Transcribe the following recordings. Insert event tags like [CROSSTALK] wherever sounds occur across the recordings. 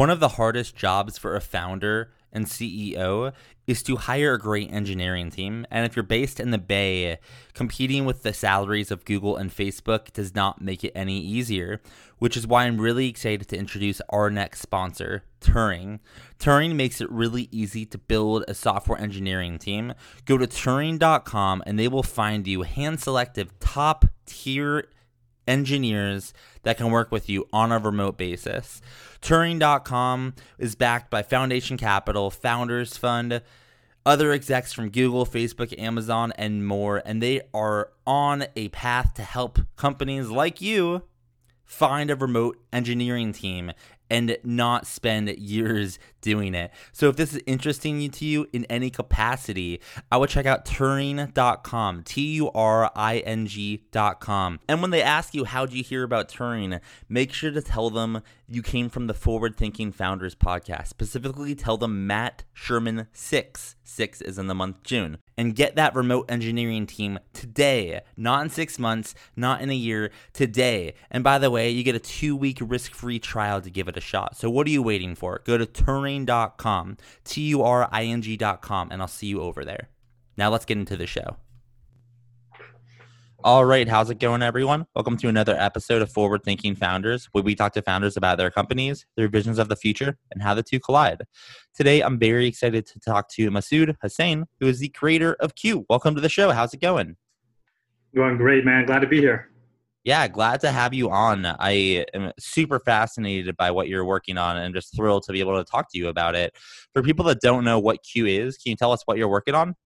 One of the hardest jobs for a founder and CEO is to hire a great engineering team. And if you're based in the Bay, competing with the salaries of Google and Facebook does not make it any easier, which is why I'm really excited to introduce our next sponsor, Turing. Turing makes it really easy to build a software engineering team. Go to Turing.com and they will find you hand selected top tier engineers that can work with you on a remote basis. Turing.com is backed by Foundation Capital, Founders Fund, other execs from Google, Facebook, Amazon, and more, and they are on a path to help companies like you find a remote engineering team and not spend years [LAUGHS] doing it. So if this is interesting to you in any capacity, I would check out Turing.com, T U R I N G.com. And when they ask you, how'd you hear about Turing, make sure to tell them you came from the Forward Thinking Founders podcast. Specifically, tell them Matt Sherman 6, 6 is in the month June, and get that remote engineering team today, not in six months, not in a year, today. And by the way, you get a two week risk free trial to give it a shot. So what are you waiting for? Go to Turing.com, T U R I N G.com, and I'll see you over there. Now let's get into the show. All right, how's it going, everyone? Welcome to another episode of Forward Thinking Founders, where we talk to founders about their companies, their visions of the future, and how the two collide. Today, I'm very excited to talk to Masood Hussain, who is the creator of Q. Welcome to the show. How's it going? Going great, man. Glad to be here. Yeah, glad to have you on. I am super fascinated by what you're working on and just thrilled to be able to talk to you about it. For people that don't know what Q is, can you tell us what you're working on?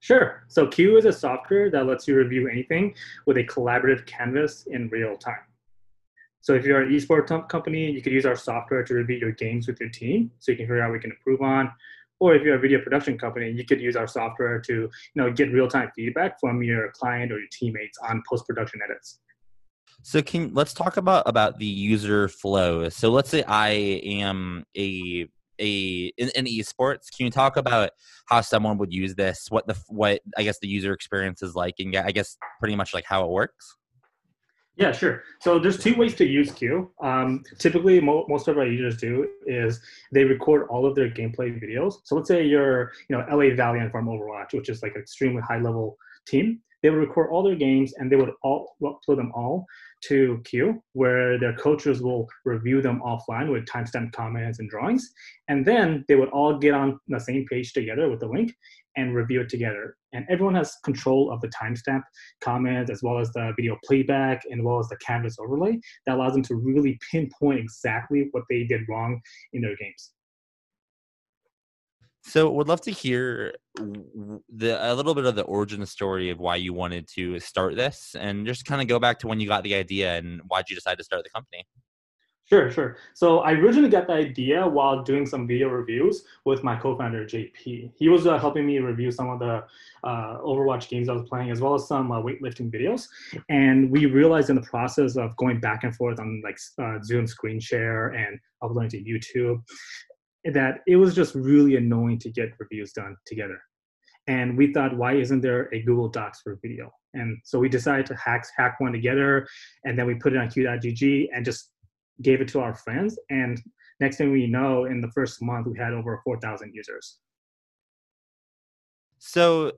Sure. So Q is a software that lets you review anything with a collaborative canvas in real time. So if you're an esports company, you could use our software to review your games with your team, so you can figure out what can improve on. Or if you're a video production company, you could use our software to you know get real time feedback from your client or your teammates on post production edits. So can let's talk about about the user flow. So let's say I am a a in, in, esports can you talk about how someone would use this? What the what i guess the user experience is like and i guess pretty much like how it works? Yeah sure. So there's two ways to use q. Um, typically mo- most of our users do is they record all of their gameplay videos. So let's say you're you know la valiant from overwatch which is like an extremely high level team. They would record all their games and they would all upload them all to Q, where their coaches will review them offline with timestamp comments and drawings. And then they would all get on the same page together with the link and review it together. And everyone has control of the timestamp comments as well as the video playback and well as the canvas overlay that allows them to really pinpoint exactly what they did wrong in their games. So, would love to hear the a little bit of the origin story of why you wanted to start this, and just kind of go back to when you got the idea and why did you decide to start the company. Sure, sure. So I originally got the idea while doing some video reviews with my co-founder JP. He was uh, helping me review some of the uh, Overwatch games I was playing, as well as some uh, weightlifting videos. And we realized in the process of going back and forth on like uh, Zoom screen share and uploading to YouTube, that it was just really annoying to get reviews done together. And we thought, why isn't there a Google Docs for video? And so we decided to hack hack one together, and then we put it on Q.gg and just gave it to our friends. And next thing we know, in the first month, we had over 4,000 users. So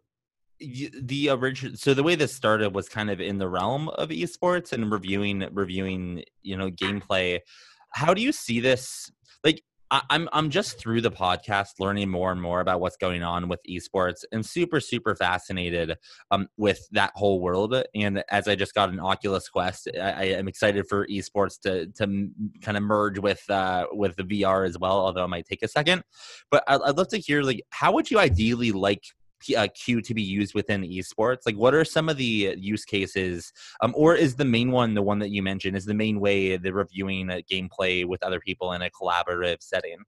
the original so the way this started was kind of in the realm of esports and reviewing reviewing you know gameplay how do you see this I, am I'm just through the podcast learning more and more about what's going on with esports and super super fascinated um, with that whole world. And as I just got an Oculus Quest, I, I am excited for esports to to kind of merge with uh, with the VR as well. Although it might take a second, but I'd, I'd love to hear like how would you ideally like uh, Q to be used within esports? Like, what are some of the use cases, um, or is the main one the one that you mentioned? Is the main way the reviewing uh, gameplay with other people in a collaborative setting?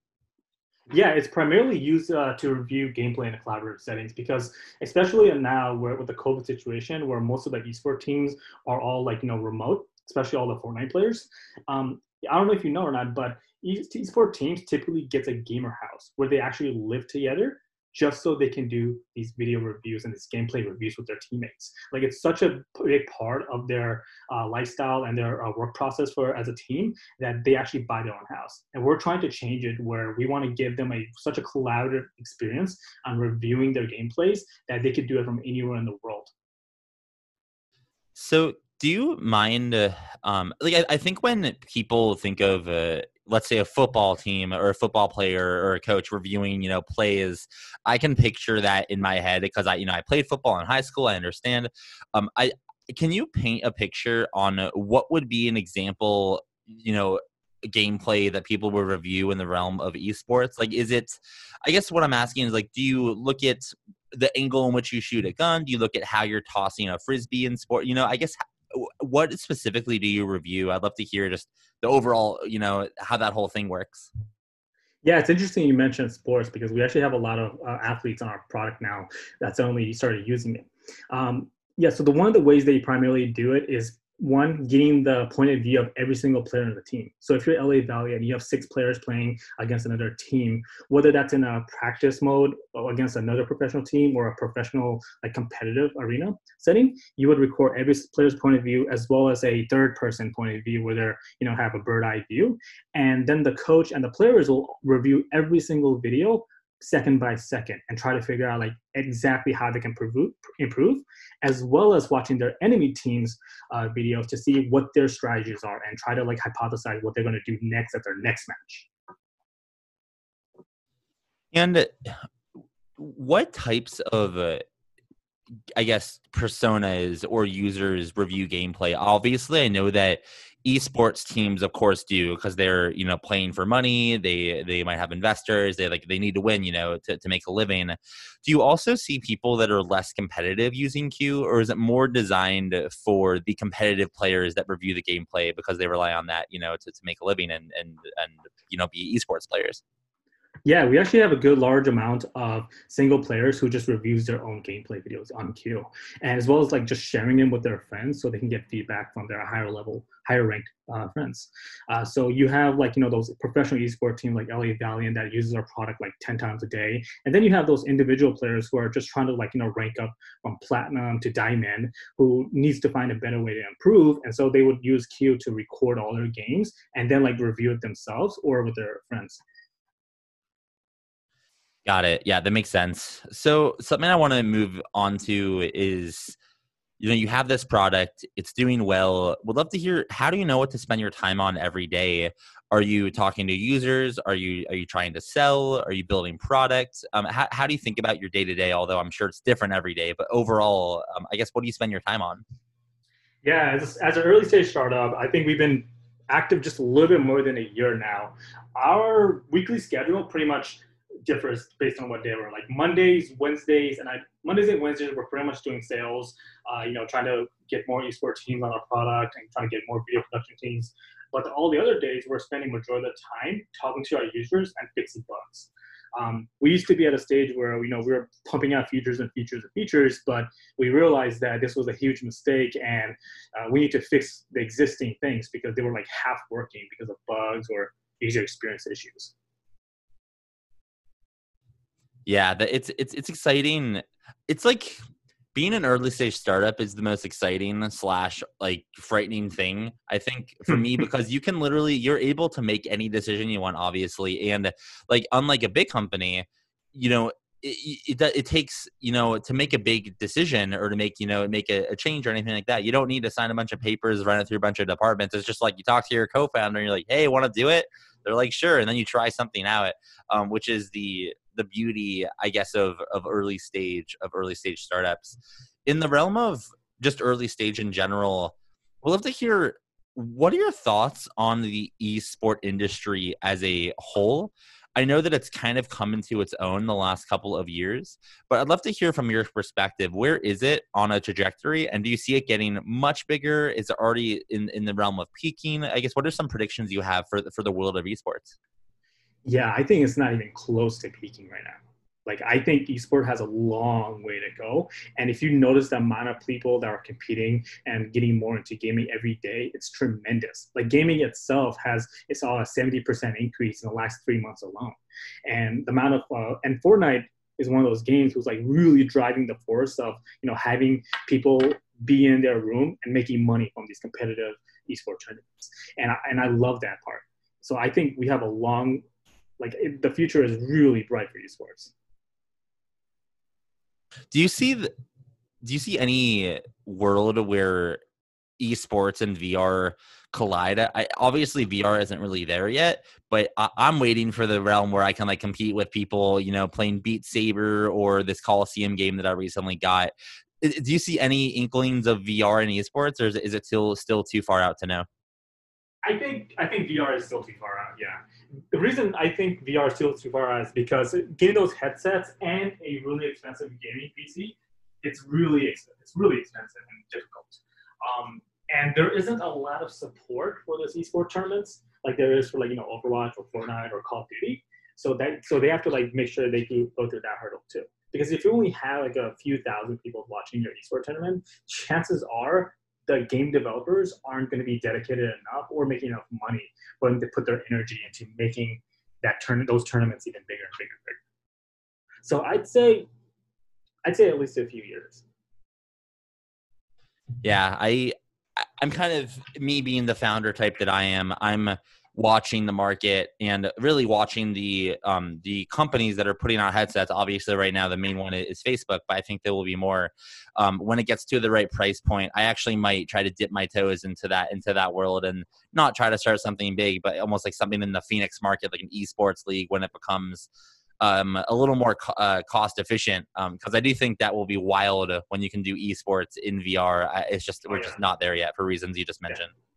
Yeah, it's primarily used uh, to review gameplay in a collaborative settings because, especially now, where with the COVID situation, where most of the esports teams are all like you know remote, especially all the Fortnite players. Um, I don't know if you know or not, but esports teams typically gets a gamer house where they actually live together just so they can do these video reviews and these gameplay reviews with their teammates. Like it's such a big part of their uh, lifestyle and their uh, work process for as a team that they actually buy their own house. And we're trying to change it where we want to give them a such a collaborative experience on reviewing their gameplays that they could do it from anywhere in the world. So do you mind uh, um like I, I, think when people think of uh, let's say a football team or a football player or a coach reviewing you know plays i can picture that in my head because i you know i played football in high school i understand. Um i can you paint a picture on what would be an example you know gameplay that people would review in the realm of esports? Like is it i guess what i'm asking is like do you look at the angle in which you shoot a gun? Do you look at how you're tossing a frisbee in sport? You know i guess what specifically do you review? I'd love to hear just the overall, you know, how that whole thing works. Yeah, it's interesting you mentioned sports because we actually have a lot of uh, athletes on our product now that's only started using it. Um, yeah, so the one of the ways they primarily do it is one, getting the point of view of every single player on the team. So if you're LA Valiant and you have six players playing against another team, whether that's in a practice mode or against another professional team or a professional like competitive arena setting, you would record every player's point of view as well as a third person point of view where they're, you know, have a bird eye view. And then the coach and the players will review every single video second by second and try to figure out like exactly how they can improve, as well as watching their enemy teams uh, videos to see what their strategies are and try to like hypothesize what they're going to do next at their next match and what types of uh, I guess personas or users review gameplay. Obviously, I know that esports teams of course do because they're you know playing for money. They they might have investors. They like they need to win you know to, to make a living. Do you also see people that are less competitive using q or is it more designed for the competitive players that review the gameplay because they rely on that you know to, to make a living and and and you know be esports players yeah, we actually have a good large amount of single players who just reviews their own gameplay videos on Q, and as well as like just sharing them with their friends so they can get feedback from their higher level, higher ranked uh, friends. Uh, so you have like you know those professional esports team like LA Valiant that uses our product like ten times a day, and then you have those individual players who are just trying to like you know rank up from platinum to diamond, who needs to find a better way to improve, and so they would use Q to record all their games and then like review it themselves or with their friends. Got it. Yeah, that makes sense. So something I want to move on to is you know you have this product it's doing well. Would love to hear how do you know what to spend your time on every day? Are you talking to users? Are you are you trying to sell? Are you building products? Um, how, how do you think about your day to day although i'm sure it's different every day but overall um, i guess what do you spend your time on? Yeah as, as an early stage startup i think we've been active just a little bit more than a year now. Our weekly schedule pretty much differs based on what day we're like Mondays, Wednesdays, and I Mondays and Wednesdays we're pretty much doing sales. Uh, you know, trying to get more esports teams on our product and trying to get more video production teams. But all the other days we're spending majority of the time talking to our users and fixing bugs. Um, we used to be at a stage where you know we were pumping out features and features and features, but we realized that this was a huge mistake, and uh, we need to fix the existing things because they were like half working because of bugs or user experience issues. Yeah, it's it's it's exciting. It's like being an early stage startup is the most exciting slash like frightening thing i think for me [LAUGHS] because you can literally you're able to make any decision you want obviously and like unlike a big company you know it, it, it, takes you know to make a big decision or to make you know make a, a, change or anything like that you don't need to sign a bunch of papers run it through a bunch of departments it's just like you talk to your co-founder and you're like hey want to do it they're like sure and then you try something out um, which is the the beauty, I guess, of of early stage of early stage startups. In the realm of just early stage in general, we'd love to hear what are your thoughts on the esport industry as a whole. I know that it's kind of come into its own the last couple of years, but I'd love to hear from your perspective. Where is it on a trajectory, and do you see it getting much bigger? Is it already in, in the realm of peaking? I guess what are some predictions you have for the, for the world of esports? Yeah, I think it's not even close to peaking right now. Like I think esports has a long way to go. And if you notice the amount of people that are competing and getting more into gaming every day, it's tremendous. Like gaming itself has it's all a 70% increase in the last three months alone. And the amount of uh, and Fortnite is one of those games who's like really driving the force of you know having people be in their room and making money from these competitive esports tournaments. And I, and I love that part. So I think we have a long, like it, the future is really bright for esports. Do you see the, do you see any world where esports and VR collide? I, obviously VR isn't really there yet, but I, am waiting for the realm where I can like compete with people, you know, playing Beat Saber or this Coliseum game that I recently got. Do you see any inklings of VR in esports, or is it, is it still still too far out to know? I think I think VR is still too far out. Yeah, the reason I think VR is still too far out is because getting those headsets and a really expensive gaming PC, it's really expensive. It's really expensive and difficult. Um, and there isn't a lot of support for those esports tournaments like there is for like you know Overwatch or Fortnite or Call of Duty. So that so they have to like make sure they do go through that hurdle too. Because if you only have like a few thousand people watching your esports tournament, chances are the game developers aren't going to be dedicated enough or making enough money for them to put their energy into making that turn those tournaments even bigger and bigger and bigger. So I'd say I'd say at least a few years. Yeah, I I'm kind of me being the founder type that I am. I'm watching the market and really watching the um, the companies that are putting out headsets. Obviously, right now the main one is Facebook, but I think there will be more um, when it gets to the right price point. I actually might try to dip my toes into that into that world and not try to start something big, but almost like something in the Phoenix market, like an esports league, when it becomes um, a little more co- uh, cost efficient because um, I do think that will be wild when you can do esports in VR. It's just we're oh, yeah. just not there yet for reasons you just mentioned. Yeah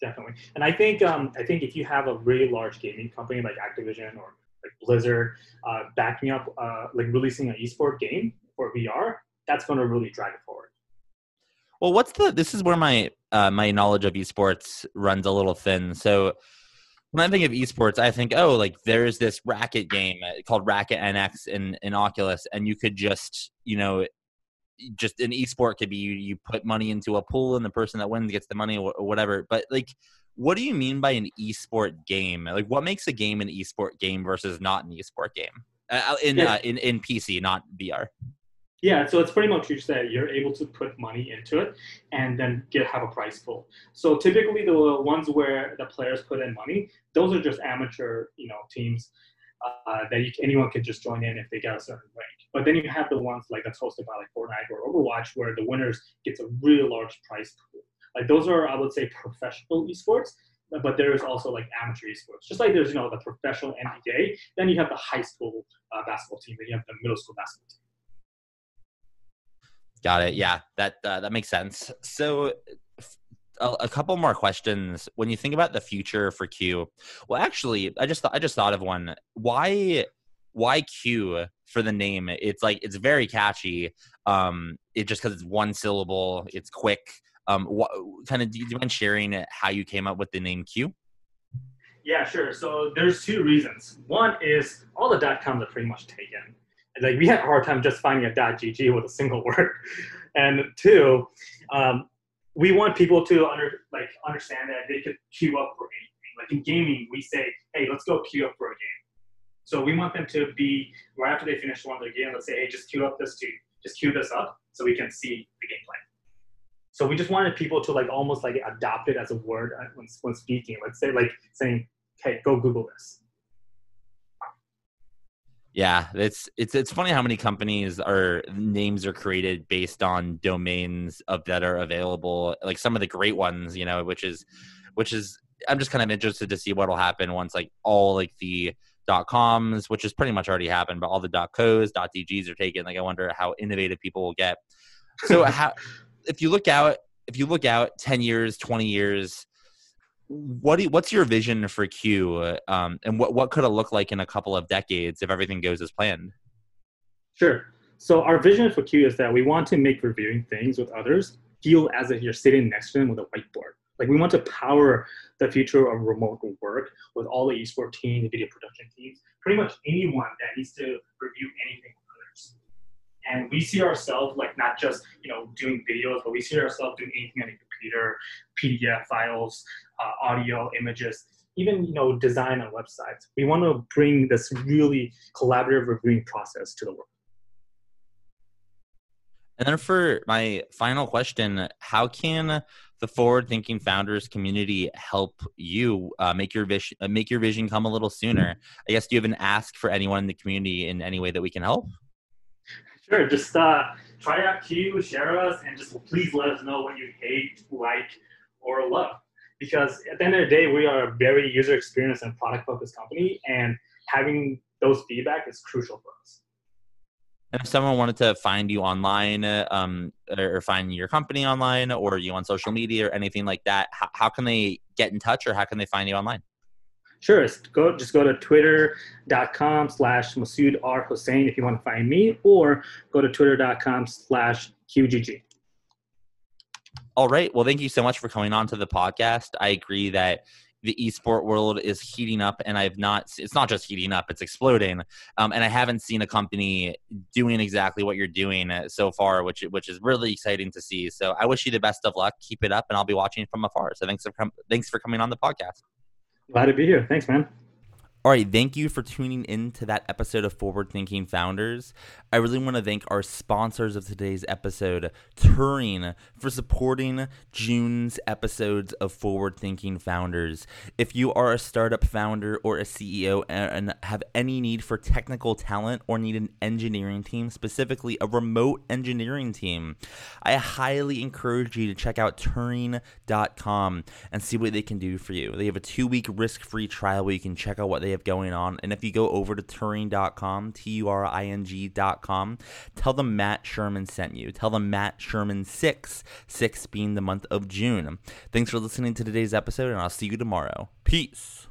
definitely. And I think um, I think if you have a really large gaming company like Activision or like Blizzard uh, backing up uh, like releasing an esport game for VR, that's going to really drive it forward. Well, what's the? This is where my uh, my knowledge of esports runs a little thin. So when I think of esports, I think, oh, like there's this racket game uh, called Racket NX in in Oculus, and you could just you know just an esport could be you, you put money into a pool and the person that wins gets the money or, or whatever. But like, what do you mean by an esport game? Like, what makes a game an esport game versus not an esport game uh, uh in yeah. uh, in in PC, not VR? Yeah, so it's pretty much you said you're able to put money into it and then get have a prize pool. So typically the ones where the players put in money, those are just amateur, you know, teams uh, that you, anyone can just join in if they get a certain rank. But then you have the ones like that's hosted by like Fortnite or Overwatch, where the winners gets a really large prize pool. Like those are, I would say, professional esports. But there is also like amateur esports. Just like there's you know the professional NBA, then you have the high school uh, basketball team, then you have the middle school basketball team. Got it. Yeah, that uh, that makes sense. So a, couple more questions. When you think about the future for Q, well, actually, I just I just thought of one. Why why Q for the name? It's like it's very catchy. Um, it just because it's one syllable, it's quick. Um, what kind of do you mind sharing how you came up with the name Q? Yeah, sure. So there's two reasons. One is all the dot coms are pretty much taken. Like we had a hard time just finding a dot gg with a single [LAUGHS] word. And two, um, we want people to under like understand that they could queue up for anything. Like in gaming, we say, hey, let's go queue up for a game. So we want them to be right after they finish one of their game, let's say, hey, just queue up this to just queue this up so we can see the gameplay. So we just wanted people to like almost like adopt it as a word uh, when, when speaking. Let's say like saying, hey, go Google this. Yeah, it's it's it's funny how many companies are names are created based on domains of that are available. Like some of the great ones, you know, which is which is I'm just kind of interested to see what'll happen once like all like the dot coms, which has pretty much already happened, but all the dot co's, dot dgs are taken. Like I wonder how innovative people will get. So [LAUGHS] how if you look out if you look out 10 years, 20 years, what you, what's your vision for Q, um, and what what could it look like in a couple of decades if everything goes as planned? Sure. So our vision for Q is that we want to make reviewing things with others feel as if you're sitting next to them with a whiteboard. Like we want to power the future of remote work with all the esports teams, video production teams, pretty much anyone that needs to review anything with others. And we see ourselves like not just you know doing videos, but we see ourselves doing anything on a computer, PDF files, uh, audio, images, even you know design on websites. We want to bring this really collaborative reviewing process to the work And then for my final question, how can the forward thinking founders community help you uh, make your vision uh, make your vision come a little sooner? I guess do you have an ask for anyone in the community in any way that we can help? Sure. Just uh, try out Q, share us, and just please let us know what you hate, like, or love. Because at the end of the day, we are a very user experience and product focused company, and having those feedback is crucial for us. And if someone wanted to find you online, um, or find your company online, or you on social media or anything like that, how, how can they get in touch, or how can they find you online? Sure. Go just go to twitter.com slash Masood R Hossain if you want to find me, or go to twitter.com slash QGG. All right. Well, thank you so much for coming on to the podcast. I agree that the esport world is heating up and i've not it's not just heating up it's exploding. Um, and i haven't seen a company doing exactly what you're doing uh, so far which which is really exciting to see. So i wish you the best of luck. Keep it up and i'll be watching from afar. So thanks for com- thanks for coming on the podcast. Glad to be here. Thanks, man. All right, thank you for tuning in to that episode of Forward Thinking Founders. I really want to thank our sponsors of today's episode, Turing, for supporting June's episodes of Forward Thinking Founders. If you are a startup founder or a CEO and have any need for technical talent or need an engineering team, specifically a remote engineering team, I highly encourage you to check out Turing.com and see what they can do for you. They have a two week risk free trial where you can check out what they have going on. And if you go over to Turing.com, T U R I N G.com, tell them Matt Sherman sent you. Tell them Matt Sherman 6, 6 being the month of June. Thanks for listening to today's episode, and I'll see you tomorrow. Peace.